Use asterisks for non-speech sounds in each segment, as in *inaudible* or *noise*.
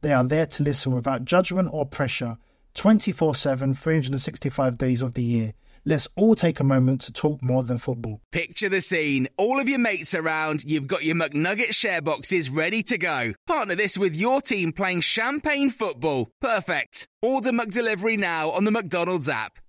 They are there to listen without judgment or pressure 24 7, 365 days of the year. Let's all take a moment to talk more than football. Picture the scene. All of your mates around, you've got your McNugget share boxes ready to go. Partner this with your team playing champagne football. Perfect. Order McDelivery now on the McDonald's app.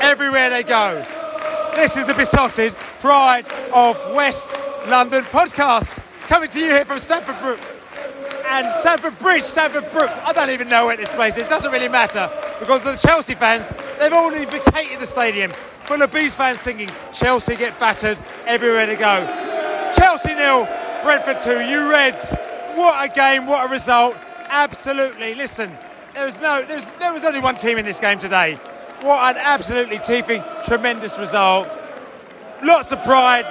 everywhere they go. This is the besotted pride of West London podcast coming to you here from Stamford Brook. And Stamford Bridge, Stamford Brook, I don't even know where this place is, it doesn't really matter because the Chelsea fans, they've all vacated the stadium full of Bees fans singing Chelsea get battered everywhere they go. Chelsea nil, Brentford 2, you Reds, what a game, what a result. Absolutely, listen, there was no, there was, there was only one team in this game today. What an absolutely teething, tremendous result. Lots of pride.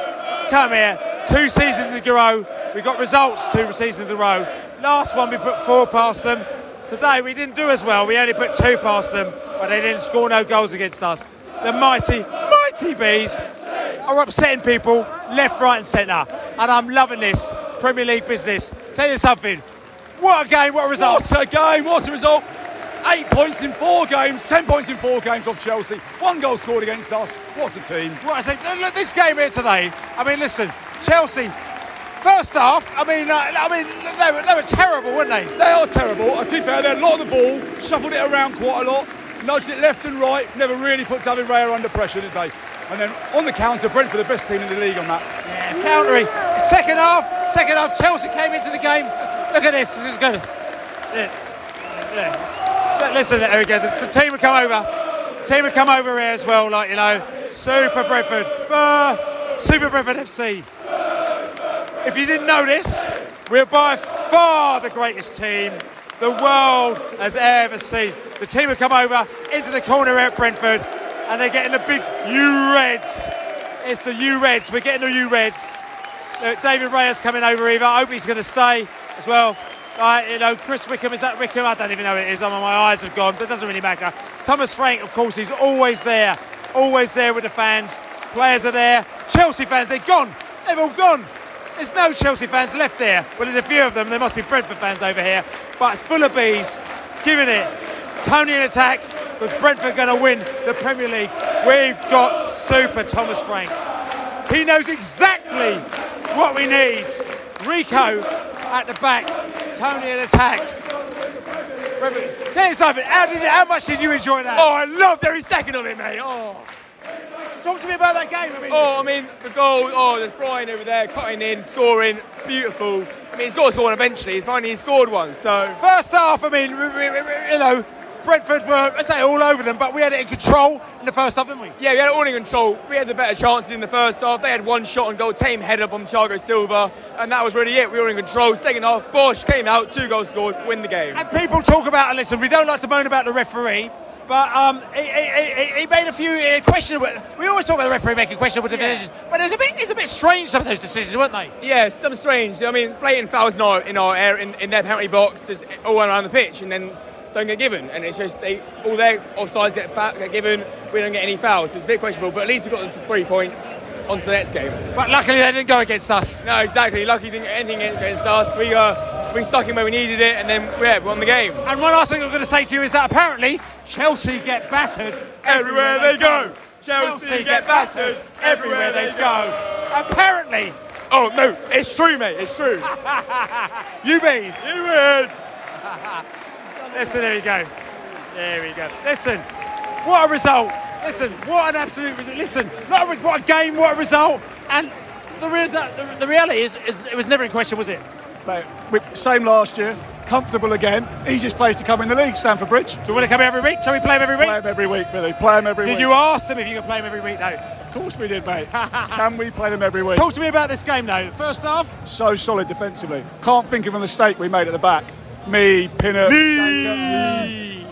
Come here. Two seasons in a row. We got results two seasons in a row. Last one we put four past them. Today we didn't do as well. We only put two past them, but they didn't score no goals against us. The mighty, mighty bees are upsetting people left, right, and centre. And I'm loving this Premier League business. Tell you something. What a game, what a result. What a game, what a result. Eight points in four games, ten points in four games off Chelsea. One goal scored against us. What a team. I say, look, this game here today, I mean, listen, Chelsea, first half, I mean, uh, I mean, they were, they were terrible, weren't they? They are terrible. To be fair, they had a lot of the ball, shuffled it around quite a lot, nudged it left and right, never really put David Raya under pressure, did they? And then on the counter, Brentford the best team in the league on that. Yeah, countering. Second half, second half, Chelsea came into the game. Look at this, this is good. Yeah. Yeah. Listen, go. The, the, team would come over. The team would come over here as well, like, you know, Super Brentford. Uh, Super Brentford FC. If you didn't know this, we're by far the greatest team the world has ever seen. The team would come over into the corner at Brentford and they're getting the big U Reds. It's the U Reds. We're getting the U Reds. David Raya's coming over either. I hope he's going to stay as well. Uh, you know, Chris Wickham, is that Wickham? I don't even know who it is. I mean, my eyes have gone, it doesn't really matter. Thomas Frank, of course, he's always there. Always there with the fans. Players are there. Chelsea fans, they're gone. They've all gone. There's no Chelsea fans left there. Well, there's a few of them. There must be Brentford fans over here. But it's full of bees. Giving it. Toney in attack. Was Brentford going to win the Premier League? We've got super Thomas Frank. He knows exactly what we need. Rico at the back. Toney in attack. Tell you something, how, did, how much did you enjoy that? Oh, I loved every second of it, mate. Oh. Talk to me about that game. I mean, Oh, I mean, the goal, oh, there's Bryan over there cutting in, scoring, beautiful. I mean, he's got to score one eventually. He's finally, scored one, so. First half, I mean, you know, Brentford were, I say, all over them, but we had it in control in the first half, didn't we? Yeah, we had it all in control. We had the better chances in the first half. They had one shot on goal, team head up on Thiago Silva, and that was really it. We were in control. Second half, Bosch came out, two goals scored, win the game. And people talk about, and listen, we don't like to moan about the referee, but um, he, he, he, he made a few uh, questionable. We always talk about the referee making questionable decisions, but it's a bit, it's a bit strange some of those decisions, weren't they? Yeah, some strange. I mean, blatant fouls in our in our area, in, in their penalty box, just all around the pitch, and then don't get given. And it's just they all their offsides get, fa- get given. We don't get any fouls. So it's a bit questionable, but at least we got the three points onto the next game. But luckily they didn't go against us. No, exactly. Lucky didn't get anything against us. We uh, we stuck in where we needed it, and then yeah, we won the game. And one last thing I'm going to say to you is that apparently Chelsea get battered Everywhere they go. Chelsea get battered everywhere they go. Apparently, Oh no, it's true, mate. It's true. *laughs* you bees. you words. *laughs* Listen, there you go. There we go. Listen, what a result. Listen, what an absolute result. Listen, what a, what a game, what a result. And the, result, the, reality is, is, it was never in question, was it? Mate, we- same last year. Comfortable again. Easiest place to come in the league, Stamford Bridge. Do you want to come every week? Shall we play him every week? Play them every week, Billy. Play them every Did week. Did you ask them if you could play him every week, though? Of course we did, mate. *laughs* Can we play them every week? Talk to me about this game, though. First half, So solid defensively. Can't think of a mistake we made at the back. Mee, Pinnock, Zanka,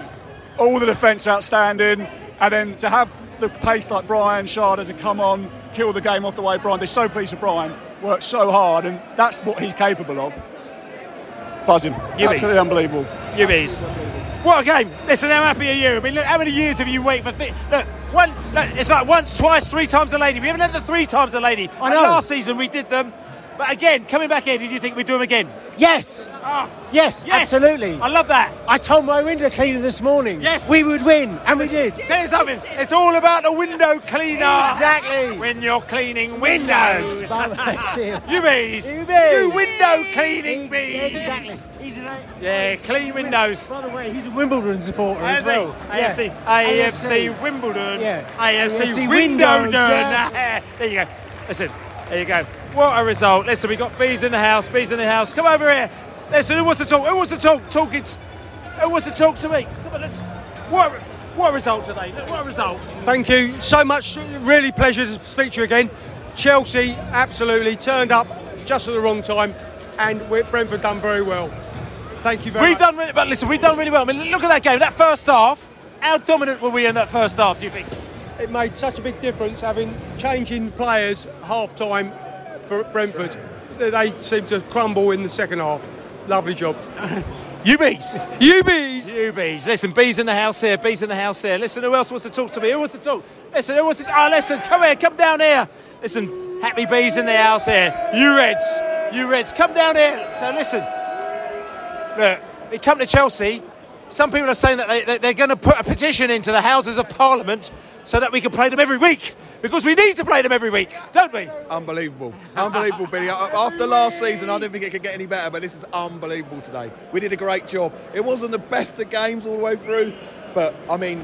all the defence are outstanding. And then to have the pace like Bryan Schade to come on, kill the game off the way Bryan. They're so pleased with Bryan. Worked so hard, and that's what he's capable of. Buzzing. You Absolutely unbelievable. you bees. What a game! Listen, how happy are you? I mean, look, how many years have you waited for? Th- look, one. Look, it's like once, twice, three times a lady. We haven't had the three times a lady. I And know. last season we did them, but again, coming back here, did you think we'd do them again? Yes, Ah, yes, yes, absolutely. I love that. I told my window cleaner this morning Yes. we would win, and we did. Tell you something. It's all about the window cleaner. Exactly. When you're cleaning windows. *laughs* You bees. You bees. You window cleaning bees. Exactly. He's an, Yeah, clean windows. by the way, he's a Wimbledon supporter as well. AFC, Yeah. AFC, Wimbledon, Yeah. AFC, AFC. Windows, yeah. *laughs* there you go. Listen, there you go. What a result. Listen, we got bees in the house, bees in the house. Come over here. Listen, who wants to talk? Who wants to talk? Talk it. Who wants to talk to me? Come on, let's. What, a- what a result today. What a result. Thank you so much. Really pleasure to speak to you again. Chelsea absolutely turned up just at the wrong time, and Brentford done very well. Thank you very much. We've much. done really, but listen, we've done really well. I mean, look at that game. That first half. How dominant were we in that first half? Do you think? It made such a big difference having changing players half time for Brentford. They seem to crumble in the second half. Lovely job. *laughs* You bees. You bees. You bees. Listen, bees in the house here. Bees in the house here. Listen, who else wants to talk to me? Who wants to talk? Listen, who wants to? Oh, listen, come here, come down here. Listen, happy bees in the house here. You Reds, you Reds, come down here. So listen, look, we come to Chelsea. Some people are saying that they, they, they're going to put a petition into the Houses of Parliament so that we can play them every week because we need to play them every week, don't we? Unbelievable. Unbelievable, Billy. After last season, I didn't think it could get any better, but this is unbelievable today. We did a great job. It wasn't the best of games all the way through, but I mean,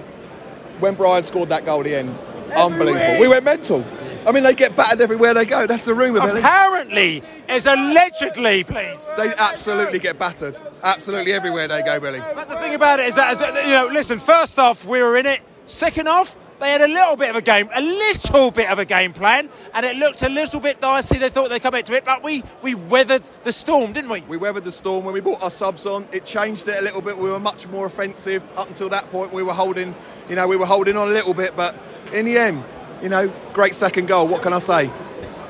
when Bryan scored that goal at the end, unbelievable. We went mental. I mean, they get battered everywhere they go. That's the rumour, Billy. Apparently, is allegedly, please. They absolutely get battered. Absolutely everywhere they go, Billy. But the thing about it is that, is you know, listen, first off, we were in it. Second off, they had a little bit of a game, a little bit of a game plan, and it looked a little bit dicey. They thought they'd come into it, but we, we weathered the storm, didn't we? We weathered the storm. When we brought our subs on, it changed it a little bit. We were much more offensive. Up until that point, we were holding, you know, we were holding on a little bit, but in the end, you know, great second goal. What can I say?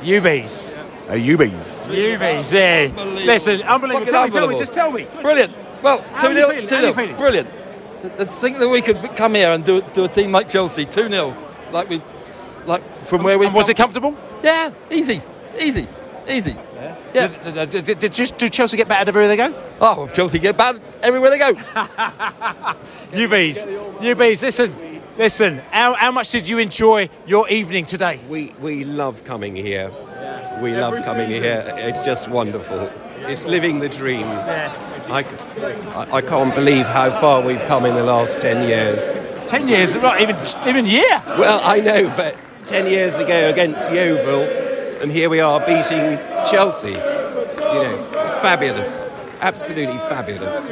UBs. A UBs. UBs, yeah. Listen, unbelievable. Fucking Tell me, tell me, just tell me. Brilliant. Well, How 2 are you 0. 2 How are you 0. Brilliant. To, to think that we could come here and do, do a team like Chelsea 2 0, like we, like from where we. And was it comfortable? Yeah, easy, easy, easy. Yeah. Did, did, did, did, just- do Chelsea get battered everywhere they go? Oh, Chelsea get bad everywhere they go. *laughs* UBs. UBs, listen, listen. How, how much did you enjoy your evening today? We we love coming here. We love coming here. It's just wonderful. It's living the dream. I, I, I can't believe how far we've come in the last 10 years. 10 years, not even, even a year. Well, I know, but 10 years ago against Yeovil, and here we are beating Chelsea. You know, fabulous. Absolutely fabulous.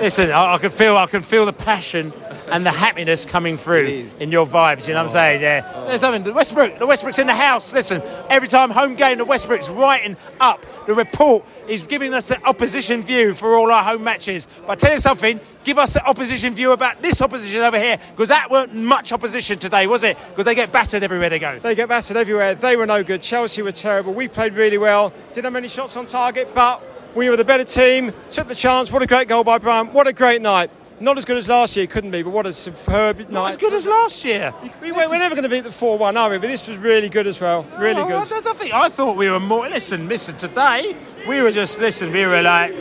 Listen, I, I can feel I can feel the passion and the happiness coming through in your vibes. You know what I'm saying? Yeah. Oh. There's something. The Westbrook, the Westbrook's in the house. Listen, every time home game, the Westbrook's writing up the report. He's giving us the opposition view for all our home matches. But I tell you something, give us the opposition view about this opposition over here because that weren't much opposition today, was it? Because they get battered everywhere they go. They get battered everywhere. They were no good. Chelsea were terrible. We played really well. Didn't have many shots on target, but we were the better team. Took the chance. What a great goal by Brown. What a great night. Not as good as last year, couldn't be, but what a superb night. Not as good as last year. We, we're never going to beat the 4 1, are we? But this was really good as well. Really Oh, good. I, I think I thought we were more. Listen, listen. Today we were just listen. We were like,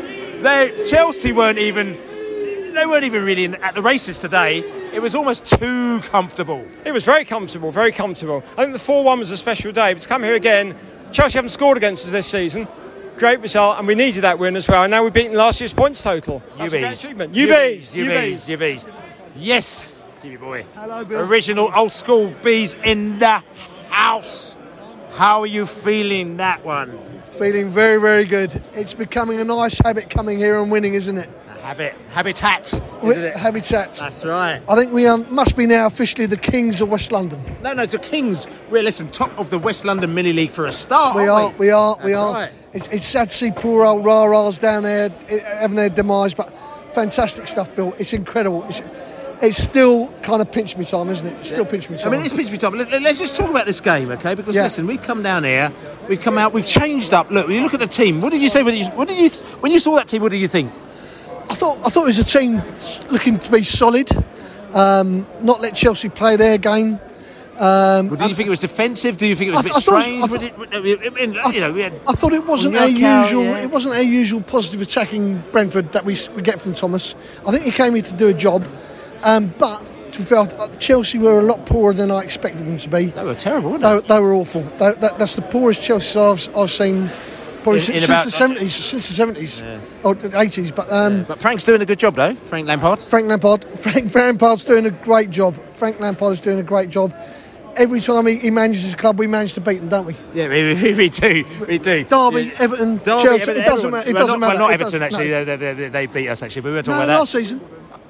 they Chelsea weren't even. They weren't even really in, at the races today. It was almost too comfortable. It was very comfortable, very comfortable. I think the 4 1 was a special day, but to come here again, Chelsea haven't scored against us this season. Great result, and we needed that win as well. And now we've beaten last year's points total. That's a UBs. UBs. UBs. UBs. Yes, Jimmy boy. Hello, Bill. Original old school bees in the house. How are you feeling that one? Feeling very, very good. It's becoming a nice habit coming here and winning, isn't it? Habit, habitat, isn't it? Habitat. That's right. I think we um, must be now officially the kings of West London. No, no, the Kings. We're listen top of the West London Mini League for a start. We are, we are, we are. right. It's, it's sad to see poor old Rah-Rahs down there eh, having their demise, but fantastic stuff, Bill. It's incredible. It's, it's still kind of pinch me time, isn't it? It's still pinch me time. I mean, it's pitch me time. Let, us just talk about this game, okay? Because Yeah. listen, we've come down here, we've come out, we've changed up. Look, when you look at the team, what did you say? When you, what did you when you saw that team? What did you think? I thought I thought it was a team looking to be solid, um, not let Chelsea play their game. Um, Well, did you think it was defensive? Do you think it was a I bit I thought it strange? was- Was it- I mean, you know, we had I thought it wasn't our usual. yeah. It wasn't our usual positive attacking Brentford that we, we get from Thomas. I think he came here to do a job, um, but to be fair, Chelsea were a lot poorer than I expected them to be. They were terrible, weren't they? They, were awful. They, that, that's the poorest Chelsea I've, I've seen probably In- since, in since about- the seventies. Since the seventies or the eighties. But um, But Frank's doing a good job, though. Frank Lampard. Frank Lampard. Frank Lampard's doing a great job. Frank Lampard is doing a great job. Every time he, he manages his club, we manage to beat them, don't we? Yeah, we, we, we do. We do. Derby, Everton, Derby, Everton, Everton, it doesn't everyone. matter. It Well, doesn't not, matter. Well, not It Everton, actually. no. They, they, they, they beat us, actually. But we won't talk No, about that. last season.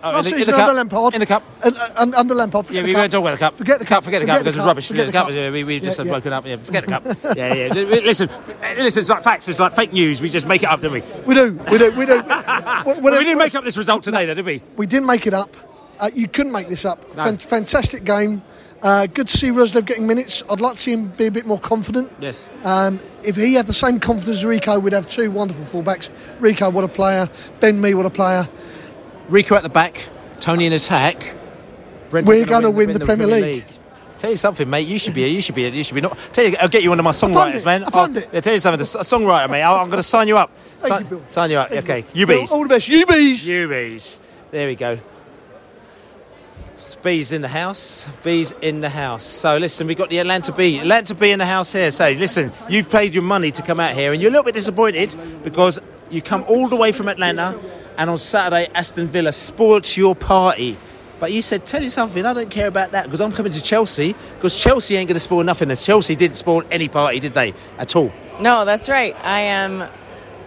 Oh, last in the- in the under cup? Lampard. In the cup? And, and, under Lampard. Yeah, we won't cup. talk about the cup. Forget the cup. Forget the cup because it's rubbish. Forget the cup. We, we just Yeah, have yeah. woken up. Yeah, forget the cup. *laughs* yeah, yeah. Listen, listen. It's like facts. It's like fake news. We just make it up, don't we? We do. We do. We do. *laughs* Well, we didn't make up this result today, though, did we? We didn't make it up. Uh, you couldn't make this up. No. Fan- fantastic game. Uh, good to see Roerslev getting minutes. I'd like to see him be a bit more confident. Yes. Um, if he had the same confidence as Rico, we'd have two wonderful fullbacks. Rico, what a player. Ben Mee, what a player. Rico at the back, Toney in attack. Brentford We're gonna gonna win the Premier League. Tell you something, mate. You should be. You should be. You should be not. Tell you. I'll get you one of my songwriters, it, man. I found I'll- it. Yeah, tell you something. A songwriter, mate. I'll- I'm going to sign you up. Thank sign, you, Bill. Sign you up. Thank okay. you. UBs. Bill, all the best. UBs. UBs. There we go. Bees in the house. Bees in the house. So listen, we've got the Atlanta Bee. Atlanta Bee in the house here. So listen, you've paid your money to come out here, and you're a little bit disappointed because you come all the way from Atlanta, and on Saturday Aston Villa spoilt your party. But you said, tell you something, I don't care about that because I'm coming to Chelsea because Chelsea ain't going to spoil nothing. And Chelsea didn't spoil any party, did they? At all. No, that's right. I am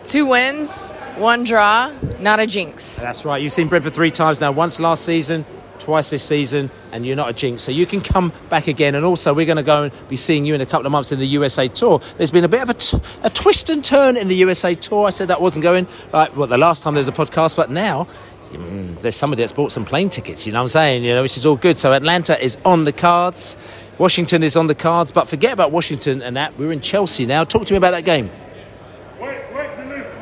two wins, one draw, not a jinx. That's right. You've seen Brentford three times now. Once last season, twice this season, and you're not a jinx. So you can come back again. And also, we're going to go and be seeing you in a couple of months in the USA Tour. There's been a bit of a, t- a twist and turn in the USA Tour. I said that wasn't going like well the last time there was a podcast, but now. mm, There's somebody that's bought some plane tickets, you know what I'm saying? You know, which is all good. So Atlanta is on the cards, Washington is on the cards, but forget about Washington and that. We're in Chelsea now. Talk to me about that game. Wait, wait,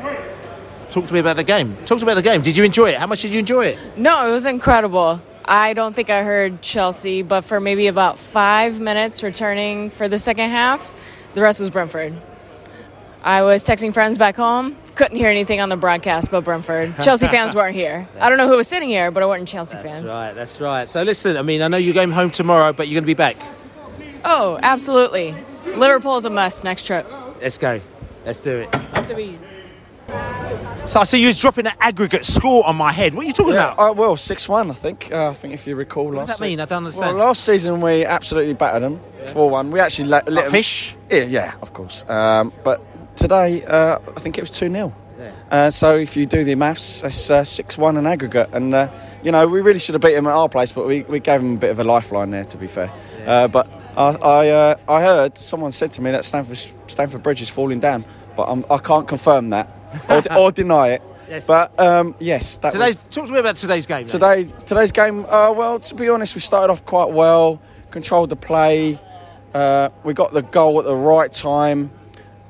wait. Talk to me about the game. Talk to me about the game. Did you enjoy it? How much did you enjoy it? No, it was incredible. I don't think I heard Chelsea, but for maybe about five minutes returning for the second half, the rest was Brentford. I was texting friends back home, couldn't hear anything on the broadcast but Brentford. *laughs* Chelsea fans weren't here. I don't know who was sitting here, but it weren't Chelsea That's fans. right, that's right. So listen, I mean, I know you're going home tomorrow, but you're going to be back. Oh, absolutely. Liverpool's a must next trip. Let's go. Let's do it. Up the. So I see you was dropping an aggregate score on my head. What are you talking Yeah, about? uh, well, six one, I think. Uh, I think if you recall. What does last that mean? I don't understand. Well, last season we absolutely battered them four one. We actually let, let Like fish? Yeah, yeah, of course. Um, but today, uh, I think it was two 0 uh, so if you do the maths, that's uh, six one in aggregate, and uh, you know we really should have beat them at our place, but we, we gave them a bit of a lifeline there, to be fair. Uh, but I I, uh, I heard someone said to me that Stamford Stamford Bridge is falling down, but I'm, I can't confirm that or, or deny it. Yes. But um, yes, that was, talk to me about today's game. then. Today, today's game. Uh, well, to be honest, we started off quite well, controlled the play. Uh, we got the goal at the right time.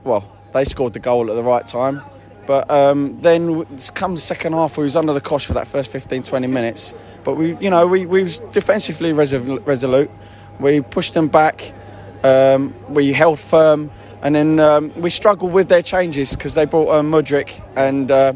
Well, they scored the goal at the right time. But um, then, come the second half, we was under the cosh for that first 15, 20 minutes. But we, you know, we, we was defensively resolute. We pushed them back. Um, we held firm, and then um, we struggled with their changes because they brought um, Mudryk and. Uh,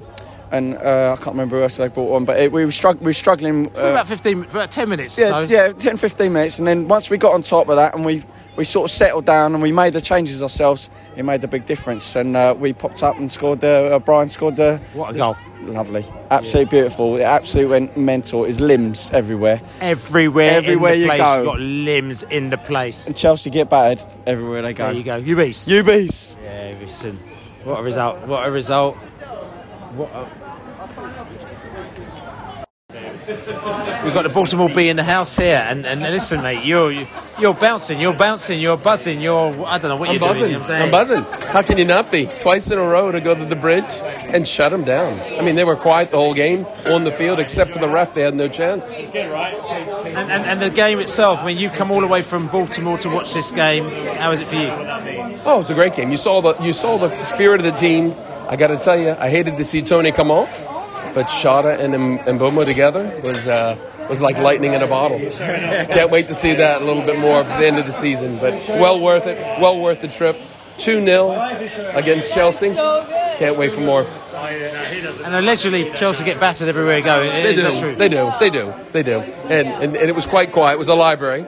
and uh, I can't remember who else they brought on, but it, we were strugg- we were struggling For uh, about 15, for about 10 minutes. yeah, so. yeah, 10, 15 minutes, and then once we got on top of that, and we we sort of settled down, and we made the changes ourselves. It made a big difference, and uh, we popped up and scored. The uh, Bryan scored the What a goal. Lovely, absolutely beautiful. It absolutely went mental. His limbs everywhere. Everywhere, Everywhere you place, go. you've got limbs in the place. And Chelsea get battered everywhere they go. There you go. You beast. You beast. Yeah, listen. What a result. What a result. What a... We've got the Baltimore Bee in the house here, and, and listen, mate, you're you're bouncing, you're bouncing, you're buzzing, you're I don't know what I'm you're buzzing. doing. you know what I'm, I'm buzzing. How can you not be? Twice in a row to go to the bridge and shut them down. I mean, they were quiet the whole game on the field, except for the ref. They had no chance. And, and, and the game itself, I mean, you come all the way from Baltimore to watch this game. How is it for you? Oh, it was a great game. You saw the you saw the spirit of the team. I got to tell you, I hated to see Toney come off, but Schade and and Mbeumo together was. Uh, was like lightning in a bottle. Can't wait to see that a little bit more at the end of the season. But well worth it. Well worth the trip. 2 0 against Chelsea. Can't wait for more. And allegedly, Chelsea get battered everywhere they go. They do. They do. They do. They do. And, and, and it was quite quiet. It was a library.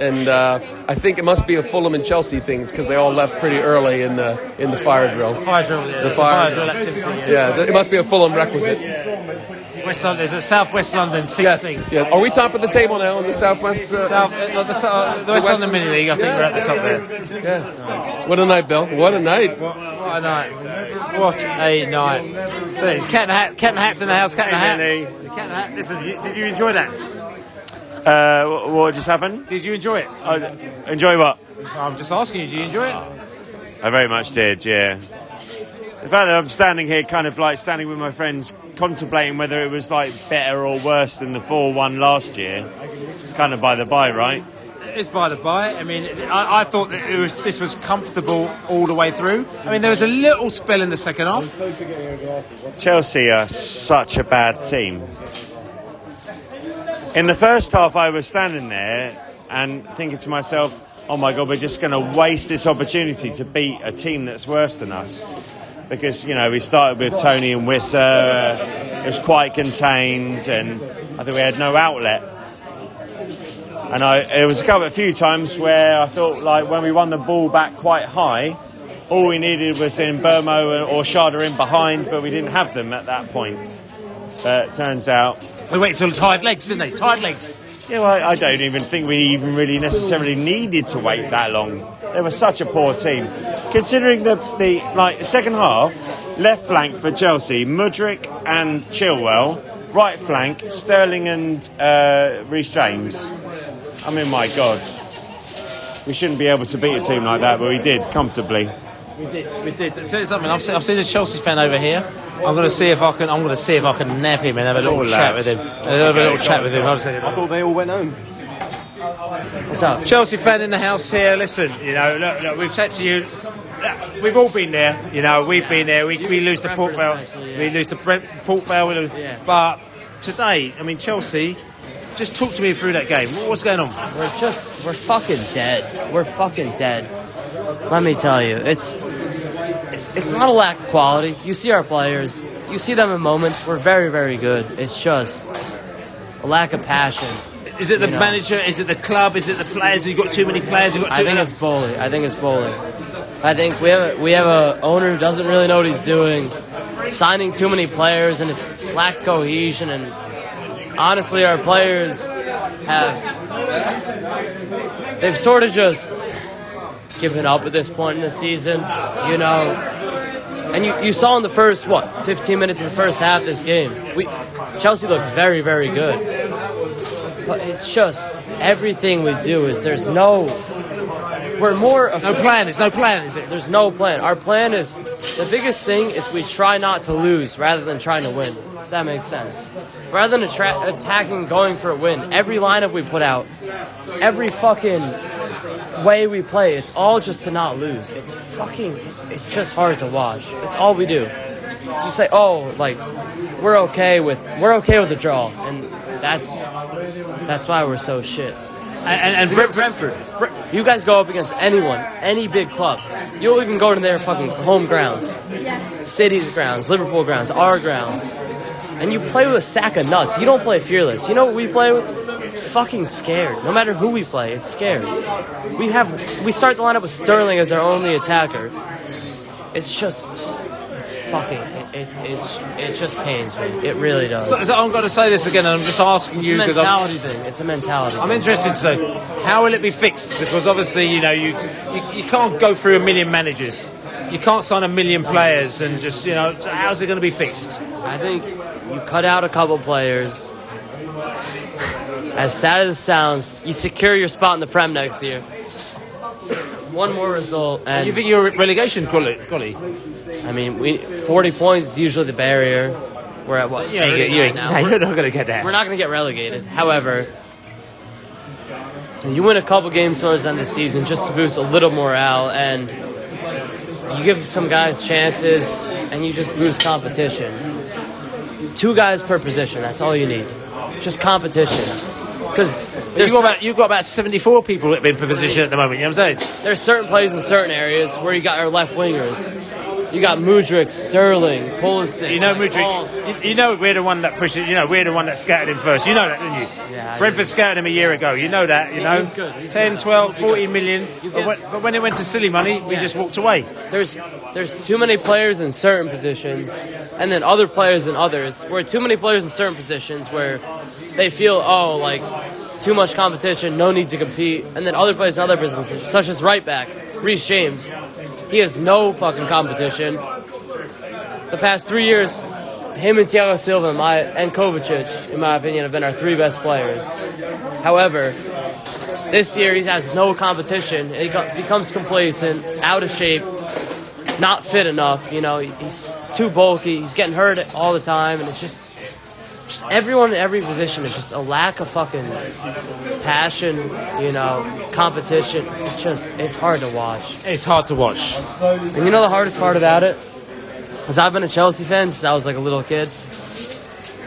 And uh, I think it must be a Fulham and Chelsea things because they all left pretty early in the in the fire drill. Fire drill, yeah. The The fire, fire drill activity, Yeah, it must be a Fulham requisite. West London, is it South West London, 16. Yes. yes. Are we top of the table now in the Southwest? Uh, South, uh, the, uh, the West London Mini League, I think we're at the top there. Yeah. What a night, Bill. What a night. What, what a night. What a night. So, cat and hat, cat and hat's in the house, cat and hat. Hey, Cat and hat. Listen, you, did you enjoy that? Uh, what, just happened? Did you enjoy it? I, enjoy what? I'm just asking you, did you enjoy it? I very much did, yeah. The fact that I'm standing here, kind of like standing with my friends, contemplating whether it was like better or worse than the 4 1 last year, it's kind of by the by, right? It's by the by. I mean, I, I thought that it was this was comfortable all the way through. I mean, there was a little spell in the second half. Chelsea are such a bad team. In the first half, I was standing there and thinking to myself, oh my God, we're just going to waste this opportunity to beat a team that's worse than us. Because, you know, we started with Toney and Wissa, uh, it was quite contained, and I think we had no outlet. And I, it was a couple, of a few times where I thought, like, when we won the ball back quite high, all we needed was Mbeumo or Schade in behind, but we didn't have them at that point. But it turns out. They waited till tired legs, didn't they? Tired legs. Yeah, well, I don't even think we even really necessarily needed to wait that long. They were such a poor team. Considering the, the like second half, left flank for Chelsea, Mudryk and Chilwell, right flank, Sterling and uh, James. I mean, my God. We shouldn't be able to beat a team like that, but we did comfortably. We did. We did. Tell you something. I've seen, I've seen a Chelsea fan over here. I'm going to see if I can. I'm going to see if I can nab him and have a little Oh, chat lads. with him. Have a little chat with him. I'll say- I thought they all went home. What's up? Chelsea fan in the house here. Listen, you know, look, look, we've said to you, look, we've all been there. You know, we've been there. We, we lose to Port Vale. We lose to Brent, Port Vale. we lose- But today, I mean, Chelsea. Just talk to me through that game. What's going on? We're just, we're fucking dead. We're fucking dead. Let me tell you, it's, it's, it's not a lack of quality. You see our players, you see them in moments. We're very, very good. It's just a lack of passion. Is it the You know. manager? Is it the club? Is it the players? You've got too many players. You've got too I think it's bowling. I think it's bowling. I think we have a, we have a owner who doesn't really know what he's doing. signing too many players and it's lack cohesion and honestly our players have they've sort of just given up at this point in the season, you know. And you, you saw in the first what 15 minutes of the first half this game, we Chelsea looks very very good, but it's just everything we do is there's no we're more no plan. There's no plan, is it? There's no plan. Our plan is the biggest thing is we try not to lose rather than trying to win. If that makes sense. Rather than attra- attacking, going for a win, every lineup we put out, every fucking way we play, it's all just to not lose. It's fucking. It's just hard to watch. It's all we do. Just say, oh, like we're okay with we're okay with the draw, and that's that's why we're so shit. And, and, and Brentford, you guys go up against anyone, any big club. You'll even go to their fucking home grounds, City's grounds, Liverpool grounds, our grounds, and you play with a sack of nuts. You don't play fearless. You know what we play with? Fucking scared. No matter who we play, it's scared. We have we start the lineup with Sterling as our only attacker. It's just it's fucking it it, it, it just pains me. It really does. So, so I'm going to say this again, and I'm just asking it's you a because I'm, mentality thing. It's a mentality. I'm thing. interested to know how will it be fixed? Because obviously, you know, you, you you can't go through a million managers. You can't sign a million players and just you know. So how's it going to be fixed? I think you cut out a couple players. As sad as it sounds, you secure your spot in the Prem next year. One more result, and you think you're relegation gully? I mean, we 40 points is usually the barrier. We're at what? You ain't get- you ain't- 39 now. no, We're- you're not gonna get that. We're not going to get relegated. However, you win a couple games towards the end of the season just to boost a little morale, and you give some guys chances, and you just boost competition. Two guys per position. That's all you need. Just competition. Because You've got about you've got about 74 people in per position at the moment. You know what I'm saying? there's certain players in certain areas where you got our left wingers. You got Mudryk, Sterling, Pulisic. You know, Mudryk. You, you know, we're the one that pushed. You know, we're the one that scouted him first. You know that, didn't you? Yeah, Brentford scouted him a year ago. You know that. You know, he's good. He's 10, good. 12, 14 million. But when, but when it went to silly money, we Yeah. just walked away. There's there's too many players in certain positions, and then other players in others. Where too many players in certain positions where they feel oh like too much competition, no need to compete, and then other players in other positions, such as right back Reece James, he has no fucking competition. The past three years, him and Thiago Silva and, my, and Kovacic, in my opinion, have been our three best players. However, this year he has no competition. He becomes complacent, out of shape, not fit enough. You know, he's too bulky. He's getting hurt all the time, and it's just, just everyone in every position is just a lack of fucking passion. You know, competition. It's just, it's hard to watch. It's hard to watch. And you know the hardest part about it? Is I've been a Chelsea fan since I was like a little kid.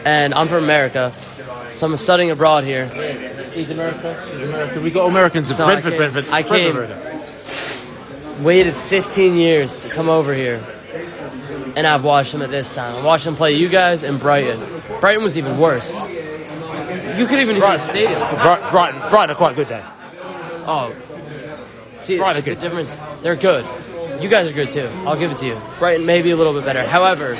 And I'm from America. So I'm studying abroad here. East America? America. We got Americans in So Brentford, I came, Brentford. I came, Brentford. waited 15 years to come over here. And I've watched them at this time. I watched them play you guys in Brighton. Brighton was even worse. You could even the stadium. Brighton, Brighton, Brighton are quite good there. Oh. See, Brighton the difference, they're good. You guys are good too. I'll give it to you. Brighton maybe a little bit better. However,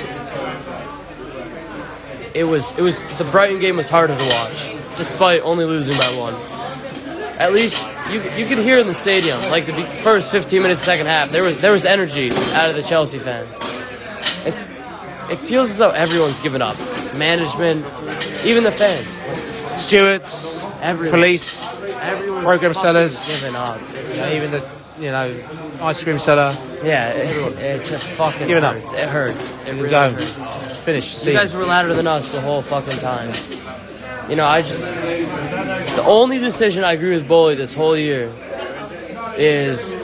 it was it was the Brighton game was harder to watch, despite only losing by one. At least you you could hear in the stadium, like the first 15 minutes, second half, there was there was energy out of the Chelsea fans. It's it feels as though everyone's given up. Management, even the fans, Stewards, everyone, police, everyone's program sellers, given up. you know, even the you know ice cream seller. Yeah, it, it just fucking Giving up. hurts. It hurts. It really Go. hurts. Finish. You See. guys were louder than us the whole fucking time. You know, I just the only decision I agree with Boehly this whole year is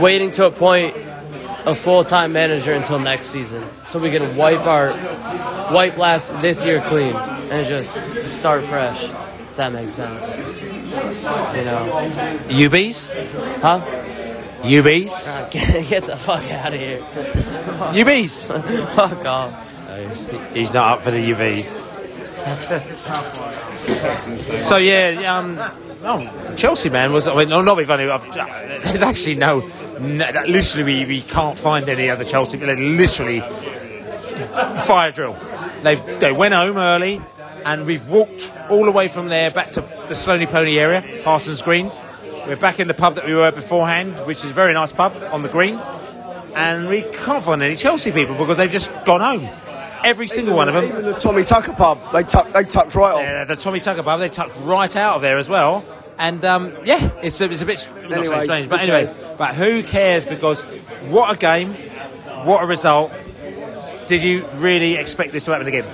waiting to appoint a full-time manager until next season, so we can wipe our wipe last this year clean and just start fresh. If that makes sense. You know. UBs? Huh? UBs? God, *laughs* get, get the fuck out of here. *laughs* UBs? *laughs* fuck off. He's not up for the UVs. So yeah, um, oh, Chelsea man was. I mean, no, not be funny. Uh, there's actually no, no literally we, we can't find any other Chelsea. Literally, fire drill. They they went home early, and we've walked all the way from there back to the Sloaney Pony area, Parsons Green. We're back in the pub that we were beforehand, which is a very nice pub on the green, and we can't find any Chelsea people because they've just gone home. Every single one of them. Even the Tommy Tucker pub, they tuck, they tucked right off. Yeah, the Tommy Tucker pub, they tucked right out of there as well. And um, yeah, it's a, it's a bit not so strange, but anyway, cares? but who cares? Because what a game, what a result. Did you really expect this to happen again?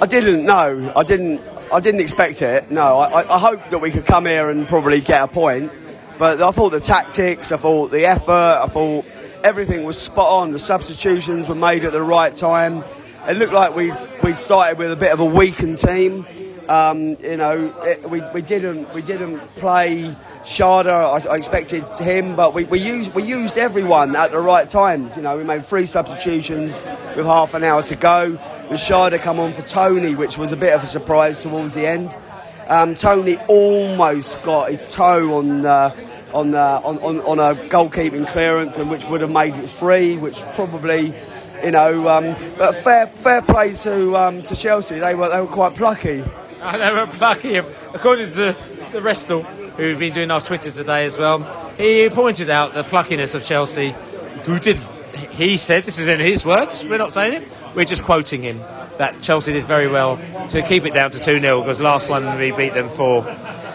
I didn't. No, I didn't. I didn't expect it. No, I, I, I hoped that we could come here and probably get a point. But I thought the tactics, I thought the effort, I thought everything was spot on. The substitutions were made at the right time. It looked like we we started with a bit of a weakened team. Um, you know, it, we, we didn't we didn't play Schade. I, I expected him, but we, we used we used everyone at the right times. You know, we made three substitutions with half an hour to go. With Schade come on for Toney, which was a bit of a surprise towards the end. Um, Toney almost got his toe on uh, on, uh, on on on a goalkeeping clearance, and which would have made it free, which probably. You know, um, but fair fair play to um, to Chelsea. They were they were quite plucky. And *laughs* they were plucky. According to the Restal, who've been doing our Twitter today as well, he pointed out the pluckiness of Chelsea. Who did? He said this is in his words. We're not saying it. We're just quoting him. That Chelsea did very well to keep it down to two 0 because last one we beat them four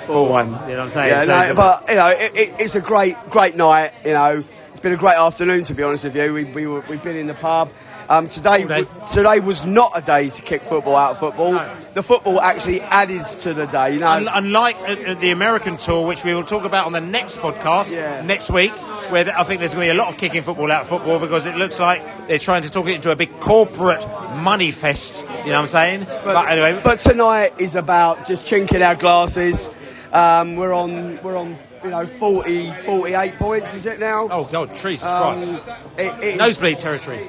four one. You know what I'm saying? Yeah, So- no, but you know, it, it, it's a great, great night. You know, been a great afternoon to be honest with you. We, we were, we've been in the pub. Um, today, today was not a day to kick football out of football. The football actually added to the day. You know, Un- unlike uh, the American tour, which we will talk about on the next podcast next week, where I think there's going to be a lot of kicking football out of football because it looks like they're trying to talk it into a big corporate money fest. You know what I'm saying? But, anyway, but tonight is about just chinking our glasses. Um, we're on, we're on, you know, 40, 48 points. Is it now? Oh God, Jesus um, Christ! It, it, nosebleed territory.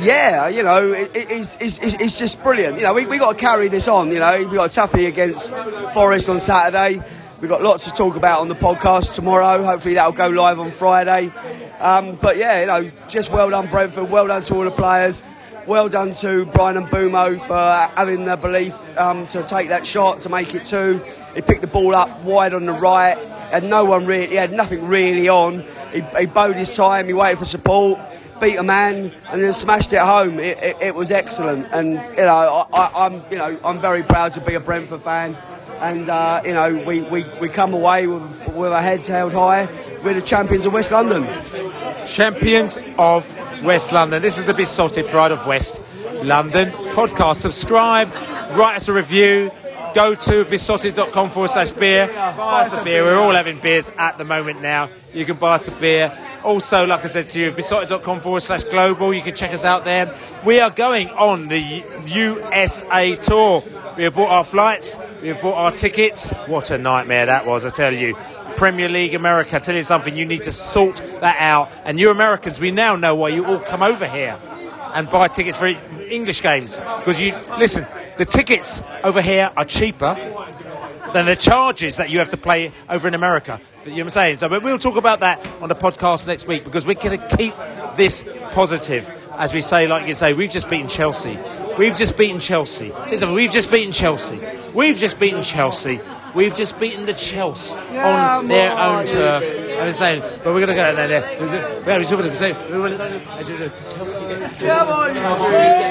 Yeah, you know, it, it, it's, it's, it's, just brilliant. You know, we we got to carry this on. You know, we got a toughie against Forest on Saturday. We've got lots to talk about on the podcast tomorrow. Hopefully, that'll go live on Friday. Um, but yeah, you know, just well done, Brentford. Well done to all the players. Well done to Bryan Mbeumo for having the belief um, to take that shot to make it two. He picked the ball up wide on the right, and no one really, he had nothing really on. He, he bowed his time. He waited for support beat a man and then smashed it home. It, it, it was excellent, and you know I, I'm you know I'm very proud to be a Brentford fan, and uh, you know we, we, we come away with with our heads held high. We're the champions of West London. Champions of West London. This is the Besotted Pride of West London podcast. Subscribe, write us a review. Go to besotted.com forward slash beer. Buy us a beer. We're all having beers at the moment now. You can buy us a beer. Also, like I said to you, besotted.com forward slash global. You can check us out there. We are going on the USA tour. We have bought our flights. We have bought our tickets. What a nightmare that was, I tell you. Premier League America, I tell you something, you need to sort that out. And you Americans, we now know why you all come over here and buy tickets for English games. Because you, listen, the tickets over here are cheaper than the charges that you have to pay over in America. You know what I'm saying? So, but we'll talk about that on the podcast next week because we're going to keep this positive. As we say, like you say, we've just beaten Chelsea. We've just beaten Chelsea. We've just beaten Chelsea. We've just beaten Chelsea. We've just beaten the Chelsea Yeah, on their own turf. I was saying, but we're going to go there. there. We're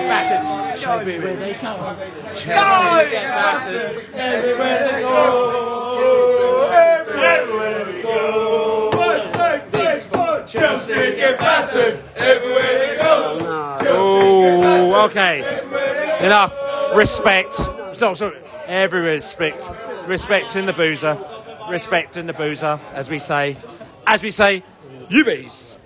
going to say, we're going to Chelsea get Come on, Chelsea get battered. Everywhere they go. Chelsea get battered. Everywhere they go. Go. Chelsea get battered. Everywhere they go. Oh, okay. Enough. Respect. Stop, stop. Every respect. Respect in the boozer. Respect in the boozer, as we say. As we say, you bees.